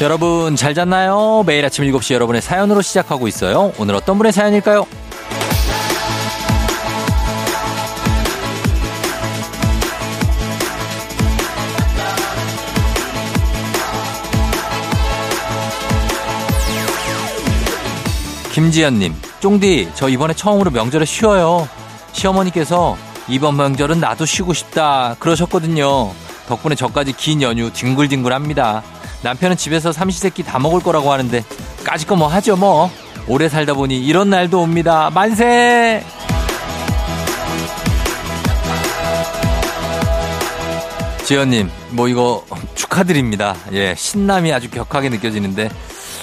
여러분 잘 잤나요? 매일 아침 7시 여러분의 사연으로 시작하고 있어요. 오늘 어떤 분의 사연일까요? 김지연님, 쫑디, 저 이번에 처음으로 명절에 쉬어요. 시어머니께서 이번 명절은 나도 쉬고 싶다 그러셨거든요. 덕분에 저까지 긴 연휴 뒹굴뒹굴합니다. 남편은 집에서 삼시세끼 다 먹을 거라고 하는데 까짓 거 뭐 하죠 뭐. 오래 살다 보니 이런 날도 옵니다. 만세! 지연님, 뭐 이거 축하드립니다. 예, 신남이 아주 격하게 느껴지는데,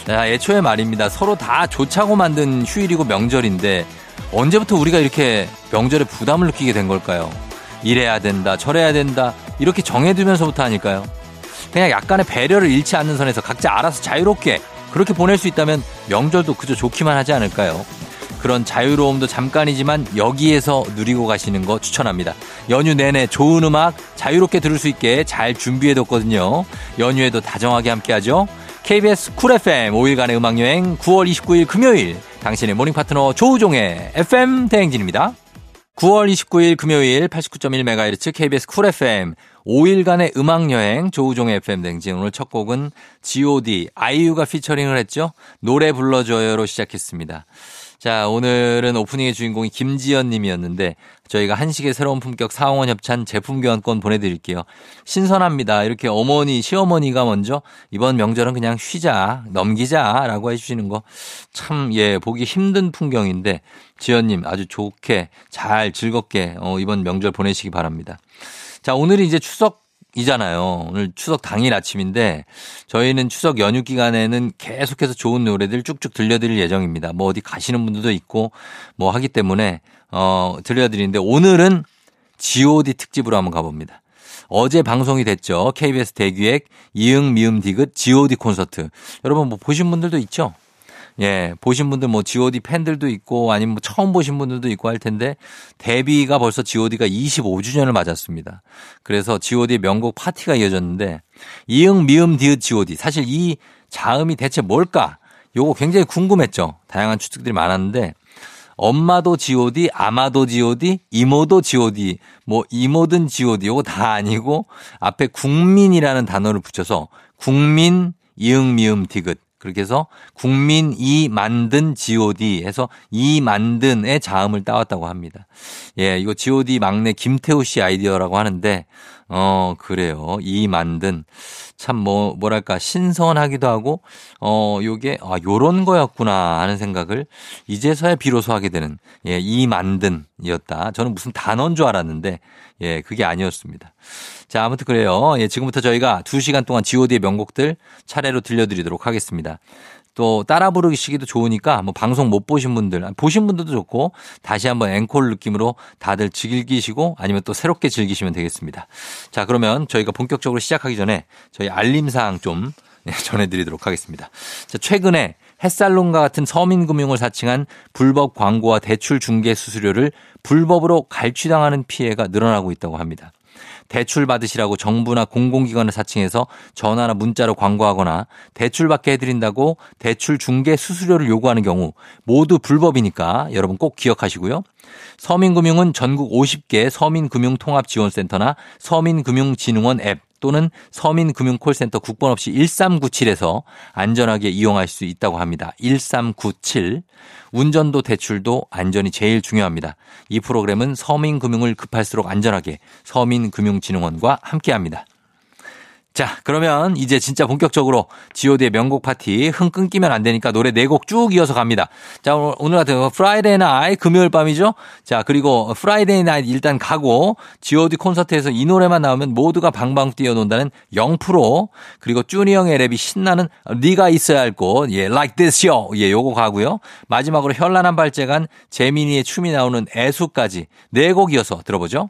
야, 애초에 말입니다. 서로 다 좋자고 만든 휴일이고 명절인데, 언제부터 우리가 이렇게 명절에 부담을 느끼게 된 걸까요? 이래야 된다, 저래야 된다, 이렇게 정해두면서부터 하니까요. 그냥 약간의 배려를 잃지 않는 선에서 각자 알아서 자유롭게 그렇게 보낼 수 있다면 명절도 그저 좋기만 하지 않을까요? 그런 자유로움도 잠깐이지만 여기에서 누리고 가시는 거 추천합니다. 연휴 내내 좋은 음악 자유롭게 들을 수 있게 잘 준비해뒀거든요. 연휴에도 다정하게 함께하죠. KBS 쿨 FM 5일간의 음악여행 9월 29일 금요일 당신의 morning 파트너 조우종의 FM 대행진입니다. 9월 29일 금요일 89.1MHz KBS 쿨 FM 5일간의 음악여행 조우종의 FM 대행진 오늘 첫 곡은 G.O.D. 아이유가 피처링을 했죠. 노래 불러줘요로 시작했습니다. 자, 오늘은 오프닝의 주인공이 김지연 님이었는데 저희가 한식의 새로운 품격 사옹원 협찬 제품 교환권 보내드릴게요. 신선합니다. 이렇게 어머니, 시어머니가 먼저 이번 명절은 그냥 쉬자, 넘기자라고 해주시는 거 참, 예, 보기 힘든 풍경인데 지연님 아주 좋게 잘 즐겁게 어, 이번 명절 보내시기 바랍니다. 자, 오늘이 이제 추석 이잖아요. 오늘 추석 당일 아침인데 저희는 추석 연휴 기간에는 계속해서 좋은 노래들 쭉쭉 들려드릴 예정입니다. 뭐 어디 가시는 분들도 있고 뭐 하기 때문에 어 들려드리는데 오늘은 G.O.D 특집으로 한번 가봅니다. 어제 방송이 됐죠. KBS 대기획 이응 미음 디귿 G.O.D 콘서트. 여러분 뭐 보신 분들도 있죠? 예, 보신 분들 뭐 G.O.D 팬들도 있고 아니면 뭐 처음 보신 분들도 있고 할 텐데 데뷔가 벌써 G.O.D가 25주년을 맞았습니다. 그래서 G.O.D 명곡 파티가 이어졌는데 이응 미음 디귿 G.O.D 사실 이 자음이 대체 뭘까? 요거 굉장히 궁금했죠. 다양한 추측들이 많았는데 엄마도 G.O.D, 아마도 G.O.D, 이모도 G.O.D, 뭐 이모든 G.O.D 요거 다 아니고 앞에 국민이라는 단어를 붙여서 국민 이응 미음 디귿 그렇게 해서 국민이 만든 GOD 해서 이 만든의 자음을 따왔다고 합니다. 예, 이거 GOD 막내 김태우 씨 아이디어라고 하는데 어, 그래요. 이 만든 참 뭐 뭐랄까 신선하기도 하고 어 요게 아 요런 거였구나 하는 생각을 이제서야 비로소 하게 되는 예, 이 만든이었다. 저는 무슨 단어인 줄 알았는데 예, 그게 아니었습니다. 자, 아무튼 그래요. 예, 지금부터 저희가 2시간 동안 GOD의 명곡들 차례로 들려드리도록 하겠습니다. 또 따라 부르시기도 좋으니까 뭐 방송 못 보신 분들, 보신 분들도 좋고 다시 한번 앵콜 느낌으로 다들 즐기시고 아니면 또 새롭게 즐기시면 되겠습니다. 자, 그러면 저희가 본격적으로 시작하기 전에 저희 알림사항 좀 네, 전해드리도록 하겠습니다. 자, 최근에 햇살론과 같은 서민금융을 사칭한 불법 광고와 대출 중개 수수료를 불법으로 갈취당하는 피해가 늘어나고 있다고 합니다. 대출 받으시라고 정부나 공공기관을 사칭해서 전화나 문자로 광고하거나 대출 받게 해드린다고 대출 중개 수수료를 요구하는 경우 모두 불법이니까 여러분 꼭 기억하시고요. 서민금융은 전국 50개 서민금융통합지원센터나 서민금융진흥원 앱 또는 서민금융콜센터 국번 없이 1397에서 안전하게 이용할 수 있다고 합니다. 1397. 운전도 대출도 안전이 제일 중요합니다. 이 프로그램은 서민금융을 급할수록 안전하게 서민금융진흥원과 함께합니다. 자, 그러면 이제 진짜 본격적으로 GOD의 명곡 파티 흥 끊기면 안 되니까 노래 네 곡 쭉 이어서 갑니다. 자, 오늘 같은 Friday Night 금요일 밤이죠? 자, 그리고 Friday Night 일단 가고 GOD 콘서트에서 이 노래만 나오면 모두가 방방 뛰어논다는 0% 그리고 쭈니 형의 랩이 신나는 네가 있어야 할 곳, 예, like this show. 예, 요거 가고요. 마지막으로 현란한 발재간 재민이의 춤이 나오는 애수까지 네 곡 이어서 들어보죠.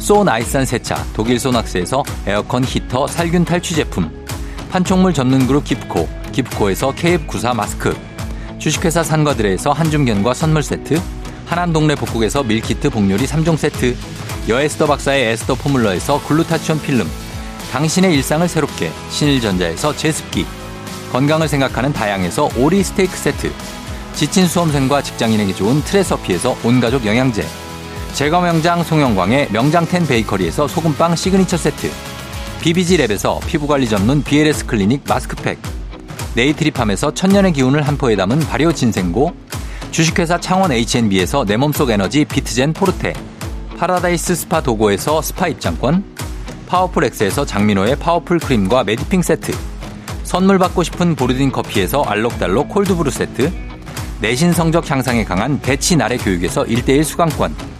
소 나이산 세차 독일 소낙스에서 에어컨 히터 살균 탈취 제품, 판촉물 전문 그룹 기프코, 기프코에서 KF94 마스크, 주식회사 산과들에서 한줌견과 선물 세트, 하남 동네 복국에서 밀키트 복요리 3종 세트, 여에스더 박사의 에스더 포뮬러에서 글루타치온 필름, 당신의 일상을 새롭게 신일전자에서 제습기, 건강을 생각하는 다향에서 오리 스테이크 세트, 지친 수험생과 직장인에게 좋은 트레서피에서 온가족 영양제, 제과 명장 송영광의 명장텐 베이커리에서 소금빵 시그니처 세트, BBG랩에서 피부관리 전문 BLS 클리닉 마스크팩, 네이트리팜에서 천년의 기운을 한 포에 담은 발효 진생고, 주식회사 창원 H&B에서 내 몸속 에너지 비트젠 포르테, 파라다이스 스파 도고에서 스파 입장권, 파워풀 엑스에서 장민호의 파워풀 크림과 메디핑 세트, 선물 받고 싶은 보르딘 커피에서 알록달록 콜드브루 세트, 내신 성적 향상에 강한 대치 나래 교육에서 1대1 수강권,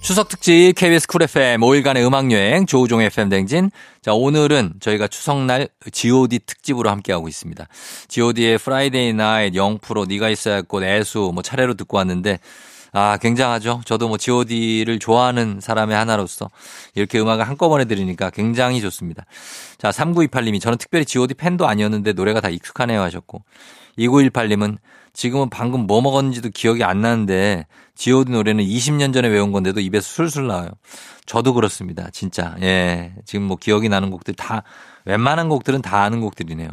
추석 특집 KBS Cool FM 5일간의 음악 여행 조우종 FM 대행진. 자, 오늘은 저희가 추석날 GOD 특집으로 함께하고 있습니다. GOD의 Friday Night, 0%, 니가 있어야 할 곳, 애수, 뭐 차례로 듣고 왔는데, 아, 굉장하죠. 저도 뭐 GOD를 좋아하는 사람의 하나로서 이렇게 음악을 한꺼번에 들으니까 굉장히 좋습니다. 자, 3928님이 저는 특별히 GOD 팬도 아니었는데 노래가 다 익숙하네요 하셨고, 2918님은 지금은 방금 뭐 먹었는지도 기억이 안 나는데 G.O.D 노래는 20년 전에 외운 건데도 입에서 술술 나와요. 저도 그렇습니다. 진짜. 예. 지금 뭐 기억이 나는 곡들 다 웬만한 곡들은 다 아는 곡들이네요.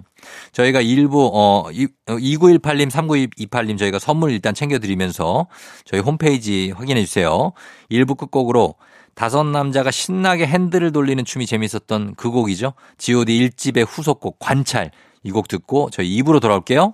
저희가 일부 어 2918님, 3928님 저희가 선물 일단 챙겨 드리면서 저희 홈페이지 확인해 주세요. 일부 끝곡으로 다섯 남자가 신나게 핸들을 돌리는 춤이 재밌었던 그 곡이죠. G.O.D 1집의 후속곡 관찰 이 곡 듣고 저희 2부로 돌아올게요.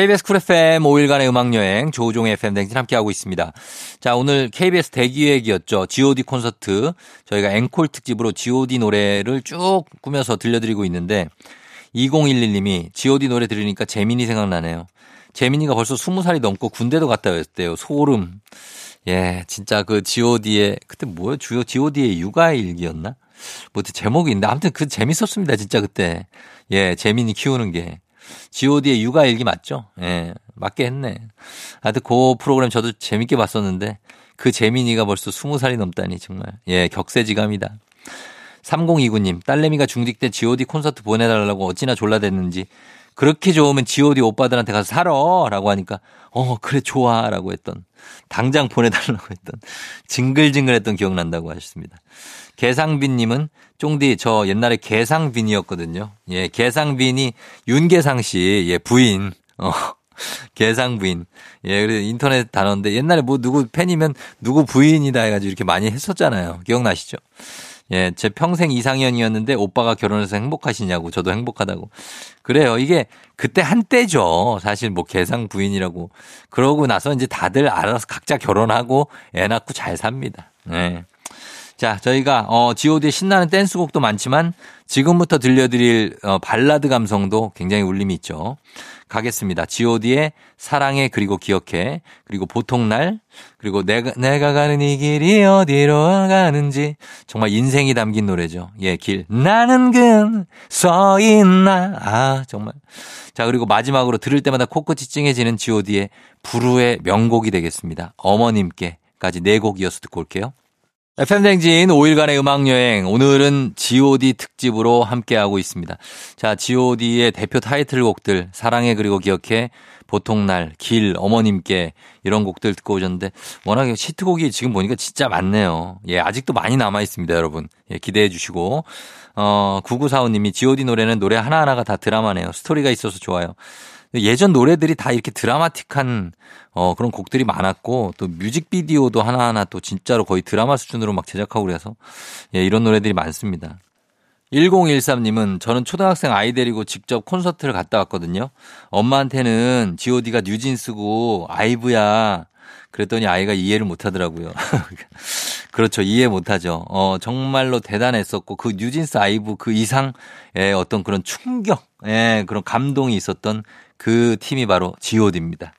KBS 쿨 FM 5일간의 음악여행 조우종의 FM 댕진 함께하고 있습니다. 자, 오늘 KBS 대기획이었죠. GOD 콘서트. 저희가 앵콜 특집으로 GOD 노래를 쭉 꾸며서 들려드리고 있는데 2011님이 GOD 노래 들으니까 재민이 생각나네요. 재민이가 벌써 20살이 넘고 군대도 갔다 왔대요. 소름. 예, 진짜 그 GOD의 그때 뭐요? 주요 GOD의 육아일기였나? 뭐 제목이 있는데 아무튼 그 재밌었습니다. 진짜 그때. 예, 재민이 키우는 게. God의 육아 일기 맞죠? 예, 맞게 했네. 하여튼 그 프로그램 저도 재밌게 봤었는데 그 재민이가 벌써 20살이 넘다니 정말. 예, 격세지감이다. 3029님, 딸내미가 중직 때 god 콘서트 보내달라고 어찌나 졸라댔는지 그렇게 좋으면 god 오빠들한테 가서 사러! 라고 하니까 어, 그래, 좋아! 라고 했던 당장 보내달라고 했던 징글징글했던 기억난다고 하셨습니다. 개상빈님은 쫑디 저 옛날에 개상빈이었거든요. 예, 개상빈이 윤계상 씨, 예, 부인. 어. 개상 부인. 예, 그래서 인터넷 단어인데 옛날에 뭐 누구 팬이면 누구 부인이다 해가지고 이렇게 많이 했었잖아요. 기억나시죠? 예, 제 평생 이상형이었는데 오빠가 결혼해서 행복하시냐고 저도 행복하다고. 그래요. 이게 그때 한때죠. 사실 뭐 개상 부인이라고. 그러고 나서 이제 다들 알아서 각자 결혼하고 애 낳고 잘 삽니다. 예. 자, 저희가 어 G.O.D의 신나는 댄스곡도 많지만 지금부터 들려드릴 어, 발라드 감성도 굉장히 울림이 있죠. 가겠습니다. G.O.D의 사랑해 그리고 기억해 그리고 보통 날 그리고 내가 내가 가는 이 길이 어디로 가는지 정말 인생이 담긴 노래죠. 예, 길 나는 근 서 있나 아 정말 자 그리고 마지막으로 들을 때마다 코끝이 찡해지는 G.O.D의 부르의 명곡이 되겠습니다. 어머님께까지 네 곡 이어서 듣고 올게요. FM댕진 5일간의 음악여행. 오늘은 GOD 특집으로 함께하고 있습니다. 자, GOD의 대표 타이틀곡들, 사랑해 그리고 기억해, 보통날, 길, 어머님께 이런 곡들 듣고 오셨는데 워낙에 시트곡이 지금 보니까 진짜 많네요. 예, 아직도 많이 남아 있습니다, 여러분. 예, 기대해 주시고. 어, 9945님이 GOD 노래는 노래 하나하나가 다 드라마네요. 스토리가 있어서 좋아요. 예전 노래들이 다 이렇게 드라마틱한 어 그런 곡들이 많았고 또 뮤직비디오도 하나하나 또 진짜로 거의 드라마 수준으로 막 제작하고 그래서 예 이런 노래들이 많습니다. 1013님은 저는 초등학생 아이 데리고 직접 콘서트를 갔다 왔거든요. 엄마한테는 god가 뉴진스고 아이브야. 그랬더니 아이가 이해를 못 하더라고요. 그렇죠. 이해 못 하죠. 어, 정말로 대단했었고 그 뉴진스 아이브 그 이상의 어떤 그런 충격, 예, 그런 감동이 있었던 그 팀이 바로 god입니다.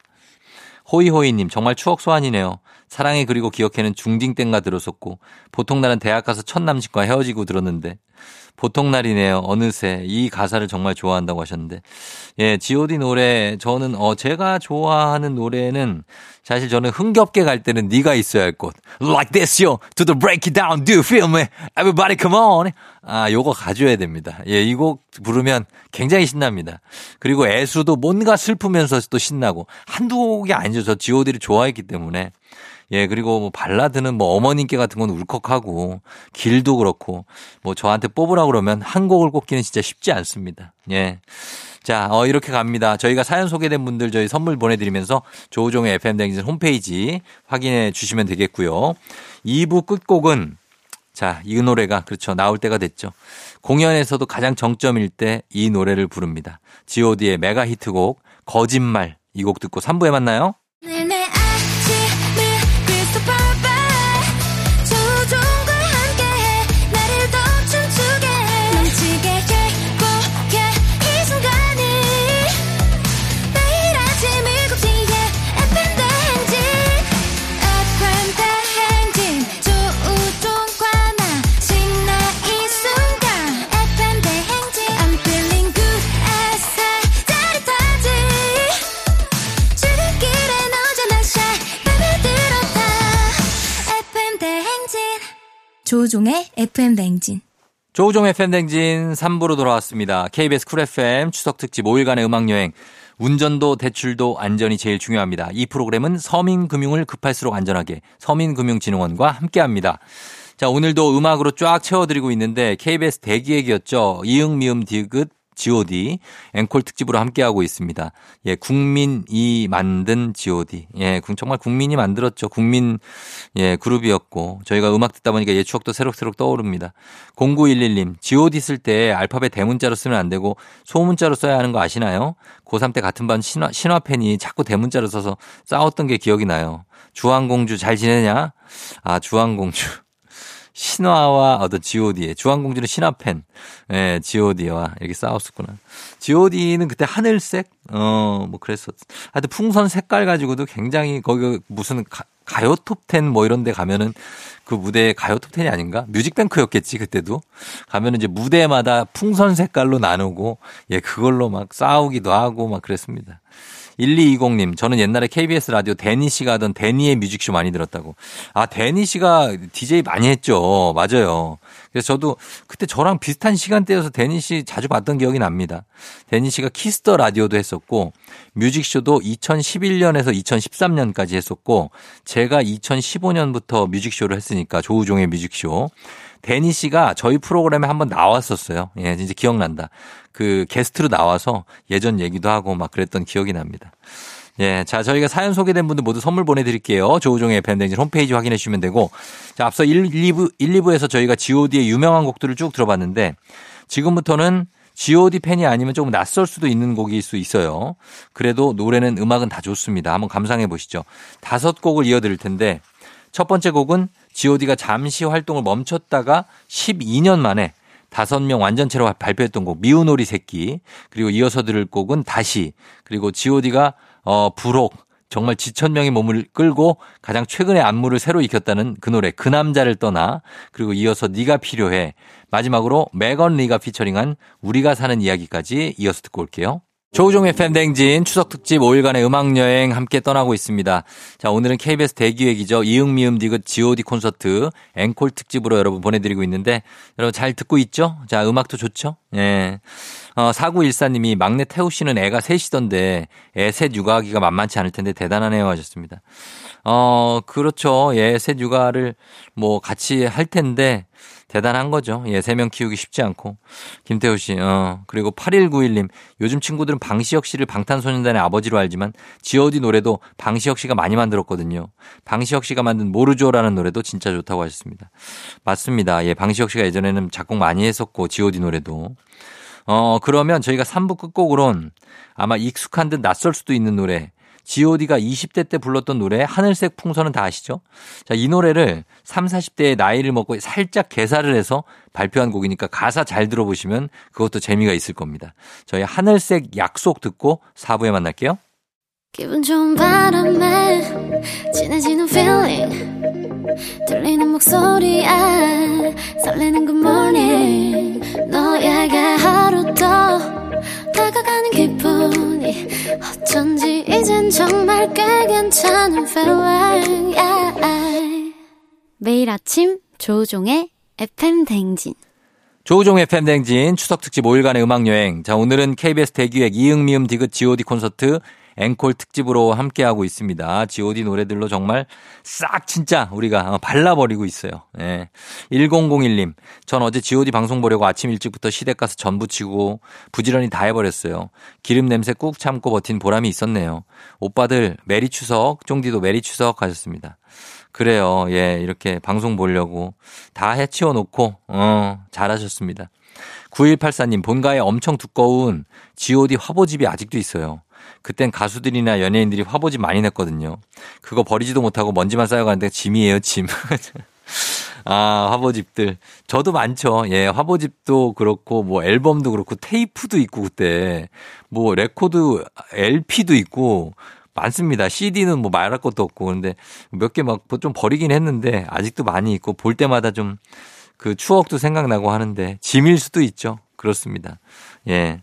호이호이님 정말 추억 소환이네요. 사랑해 그리고 기억해는 중딩 땐가 들었었고 보통 날은 대학 가서 첫 남친과 헤어지고 들었는데 보통 날이네요. 어느새 이 가사를 정말 좋아한다고 하셨는데 예, G.O.D 노래 저는 어 제가 좋아하는 노래는 사실 저는 흥겹게 갈 때는 네가 있어야 할 곳. Like this yo to the break it down do you feel me everybody come on. 아, 요거 가져야 됩니다. 예, 이 곡 부르면 굉장히 신납니다. 그리고 애수도 뭔가 슬프면서 또 신나고 한두 곡이 아니죠. 저 G.O.D를 좋아했기 때문에 예, 그리고 뭐 발라드는 뭐 어머님께 같은 건 울컥하고 길도 그렇고 뭐 저한테 뽑으라 그러면 한 곡을 꼽기는 진짜 쉽지 않습니다. 예. 자, 어, 이렇게 갑니다. 저희가 사연 소개된 분들 저희 선물 보내드리면서 조우종의 FM댕진 홈페이지 확인해 주시면 되겠고요. 2부 끝곡은 자, 이 노래가 그렇죠. 나올 때가 됐죠. 공연에서도 가장 정점일 때 이 노래를 부릅니다. god의 메가 히트곡 거짓말 이 곡 듣고 3부에 만나요. 조우종의 FM 대행진. 조우종의 FM 대행진 3부로 돌아왔습니다. KBS Cool FM 추석 특집 5일간의 음악 여행. 운전도 대출도 안전이 제일 중요합니다. 이 프로그램은 서민금융을 급할수록 안전하게 서민금융진흥원과 함께합니다. 자, 오늘도 음악으로 쫙 채워드리고 있는데 KBS 대기획이었죠. 이응, 미음, 디귿, G.O.D. 앵콜 특집으로 함께하고 있습니다. 예, 국민이 만든 G.O.D. 예, 정말 국민이 만들었죠. 국민, 예, 그룹이었고, 저희가 음악 듣다 보니까 예 추억도 새록새록 떠오릅니다. 0911님, G.O.D. 쓸 때 알파벳 대문자로 쓰면 안 되고 소문자로 써야 하는 거 아시나요? 고3 때 같은 반 신화, 신화 팬이 자꾸 대문자로 써서 싸웠던 게 기억이 나요. 주황공주 잘 지내냐? 아, 주황공주. 신화와 어떤 G.O.D의 주황공주는 신화팬, 예, G.O.D와 이렇게 싸웠었구나. G.O.D는 그때 하늘색, 어, 뭐 그랬었. 하여튼 풍선 색깔 가지고도 굉장히 거기 무슨 가, 가요 톱텐 뭐 이런 데 가면은 그 무대 가요 톱텐이 아닌가? 뮤직뱅크였겠지, 그때도. 가면은 이제 무대마다 풍선 색깔로 나누고, 예, 그걸로 막 싸우기도 하고 막 그랬습니다. 1220님, 저는 옛날에 KBS 라디오 데니 씨가 하던 데니의 뮤직쇼 많이 들었다고. 아, 데니 씨가 DJ 많이 했죠. 맞아요. 그래서 저도 그때 저랑 비슷한 시간대여서 데니 씨 자주 봤던 기억이 납니다. 데니 씨가 Kiss the Radio도 했었고, 뮤직쇼도 2011년에서 2013년까지 했었고, 제가 2015년부터 뮤직쇼를 했으니까, 조우종의 뮤직쇼. 데니 씨가 저희 프로그램에 한번 나왔었어요. 예, 진짜 기억난다. 그 게스트로 나와서 예전 얘기도 하고 막 그랬던 기억이 납니다. 예. 자, 저희가 사연 소개된 분들 모두 선물 보내드릴게요. 조우종의 FM 대행진 홈페이지 확인해 주시면 되고. 자, 앞서 1, 2부, 1, 2부에서 저희가 GOD의 유명한 곡들을 쭉 들어봤는데 지금부터는 GOD 팬이 아니면 조금 낯설 수도 있는 곡일 수 있어요. 그래도 노래는 음악은 다 좋습니다. 한번 감상해 보시죠. 다섯 곡을 이어드릴 텐데 첫 번째 곡은 GOD가 잠시 활동을 멈췄다가 12년 만에 다섯 명 완전체로 발표했던 곡 미우놀이 새끼. 그리고 이어서 들을 곡은 다시. 그리고 G.O.D가 어 부록 정말 지천 명의 몸을 끌고 가장 최근에 안무를 새로 익혔다는 그 노래 그 남자를 떠나. 그리고 이어서 네가 필요해. 마지막으로 메건 리가 피처링한 우리가 사는 이야기까지 이어서 듣고 올게요. 조우종의 팬댕진 추석 특집 5일간의 음악 여행 함께 떠나고 있습니다. 자, 오늘은 KBS 대기획이죠. 이응미음 디귿 GOD 콘서트 앵콜 특집으로 여러분 보내드리고 있는데 여러분 잘 듣고 있죠? 자, 음악도 좋죠? 예. 어, 4914님이 막내 태우 씨는 애가 셋이던데 애 셋 육아하기가 만만치 않을 텐데 대단하네요 하셨습니다. 어, 그렇죠. 예, 셋 육아를 뭐 같이 할 텐데 대단한 거죠. 예, 세 명 키우기 쉽지 않고. 김태호 씨, 어, 그리고 8191님, 요즘 친구들은 방시혁 씨를 방탄소년단의 아버지로 알지만 지오디 노래도 방시혁 씨가 많이 만들었거든요. 방시혁 씨가 만든 모르죠라는 노래도 진짜 좋다고 하셨습니다. 맞습니다. 예, 방시혁 씨가 예전에는 작곡 많이 했었고, 지오디 노래도. 어, 그러면 저희가 3부 끝곡으론 아마 익숙한 듯 낯설 수도 있는 노래, god가 20대 때 불렀던 노래 하늘색 풍선은 다 아시죠? 자, 이 노래를 3, 40대의 나이를 먹고 살짝 개사를 해서 발표한 곡이니까 가사 잘 들어보시면 그것도 재미가 있을 겁니다. 저희 하늘색 약속 듣고 4부에 만날게요. 기분 좋은 바람에 진해지는 feeling 들리는 목소리에 설레는 good morning 너에게 하루 더 다가가는 기분이 어쩐지 이젠 정말 꽤 괜찮은 feeling yeah. 매일 아침 조종의 FM 댕진 조우종의 팬댕진 추석 특집 5일간의 음악여행. 자, 오늘은 KBS 대기획 이응미음 디귿 GOD 콘서트 앵콜 특집으로 함께하고 있습니다. GOD 노래들로 정말 싹 진짜 우리가 발라버리고 있어요. 예. 1001님, 전 어제 GOD 방송 보려고 아침 일찍부터 시댁 가서 전 부 치고 부지런히 다 해버렸어요. 기름 냄새 꾹 참고 버틴 보람이 있었네요. 오빠들 Merry 추석, 쫑디도 Merry 추석 하셨습니다. 그래요. 예, 이렇게 방송 보려고 다 해치워 놓고, 어, 잘하셨습니다. 9184님, 본가에 엄청 두꺼운 GOD 화보집이 아직도 있어요. 그땐 가수들이나 연예인들이 화보집 많이 냈거든요. 그거 버리지도 못하고 먼지만 쌓여가는데 짐이에요, 짐. 아, 화보집들. 저도 많죠. 예, 화보집도 그렇고, 뭐 앨범도 그렇고, 테이프도 있고, 그때. 뭐 레코드, LP도 있고, 많습니다. CD는 뭐 말할 것도 없고 그런데 몇 개 막 좀 버리긴 했는데 아직도 많이 있고 볼 때마다 좀 그 추억도 생각나고 하는데 짐일 수도 있죠. 그렇습니다. 예.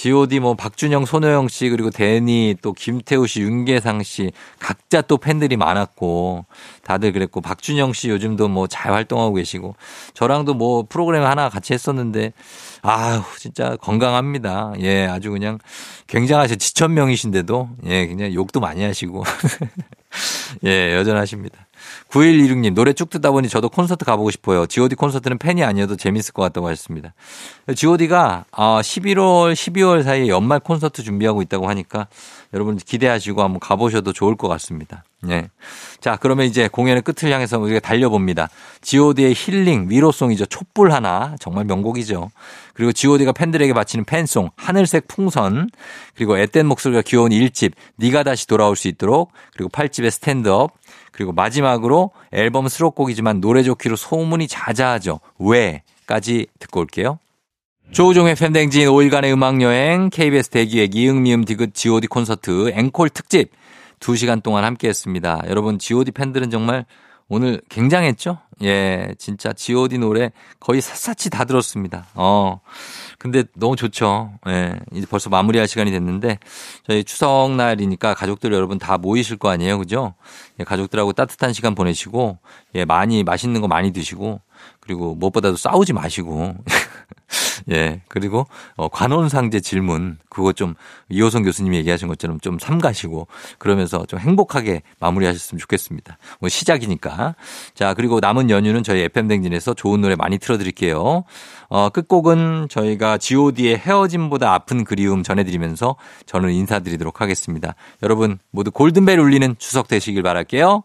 G.O.D 뭐 박준형, 손호영 씨 그리고 데니 또 김태우 씨, 윤계상 씨 각자 또 팬들이 많았고 다들 그랬고 박준영 씨 요즘도 뭐 잘 활동하고 계시고 저랑도 뭐 프로그램 하나 같이 했었는데 아우 진짜 건강합니다. 예, 아주 그냥 굉장하신 지천명이신데도 예, 그냥 욕도 많이 하시고 예, 여전하십니다. 9126님, 노래 쭉 듣다 보니 저도 콘서트 가보고 싶어요. GOD 콘서트는 팬이 아니어도 재밌을 것 같다고 하셨습니다. GOD가 11월, 12월 사이에 연말 콘서트 준비하고 있다고 하니까 여러분 기대하시고 한번 가보셔도 좋을 것 같습니다. 네. 자, 그러면 이제 공연의 끝을 향해서 우리가 달려봅니다. GOD의 힐링, 위로송이죠. 촛불 하나. 정말 명곡이죠. 그리고 GOD가 팬들에게 바치는 팬송, 하늘색 풍선. 그리고 앳된 목소리가 귀여운 1집, 네가 다시 돌아올 수 있도록. 그리고 8집의 스탠드업. 그리고 마지막으로 앨범 수록곡이지만 노래 좋기로 소문이 자자하죠. 왜?까지 듣고 올게요. 조우종의 팬댕진 5일간의 음악여행 KBS 대기획 이응미음 디귿 GOD 콘서트 앵콜 특집 2시간 동안 함께 했습니다. 여러분 GOD 팬들은 정말 오늘 굉장했죠? 예, 진짜 GOD 노래 거의 샅샅이 다 들었습니다. 어. 근데 너무 좋죠. 예. 이제 벌써 마무리할 시간이 됐는데 저희 추석 날이니까 가족들 여러분 다 모이실 거 아니에요. 그죠? 예, 가족들하고 따뜻한 시간 보내시고 예, 많이 맛있는 거 많이 드시고 그리고 무엇보다도 싸우지 마시고 예. 그리고 어, 관혼상제 질문 그거 좀 이호성 교수님이 얘기하신 것처럼 좀 삼가시고 그러면서 좀 행복하게 마무리하셨으면 좋겠습니다. 뭐 시작이니까. 자, 그리고 남은 연휴는 저희 FM 댕진에서 좋은 노래 많이 틀어 드릴게요. 어, 끝곡은 저희가 god의 헤어짐보다 아픈 그리움 전해드리면서 저는 인사드리도록 하겠습니다. 여러분 모두 골든벨 울리는 추석 되시길 바랄게요.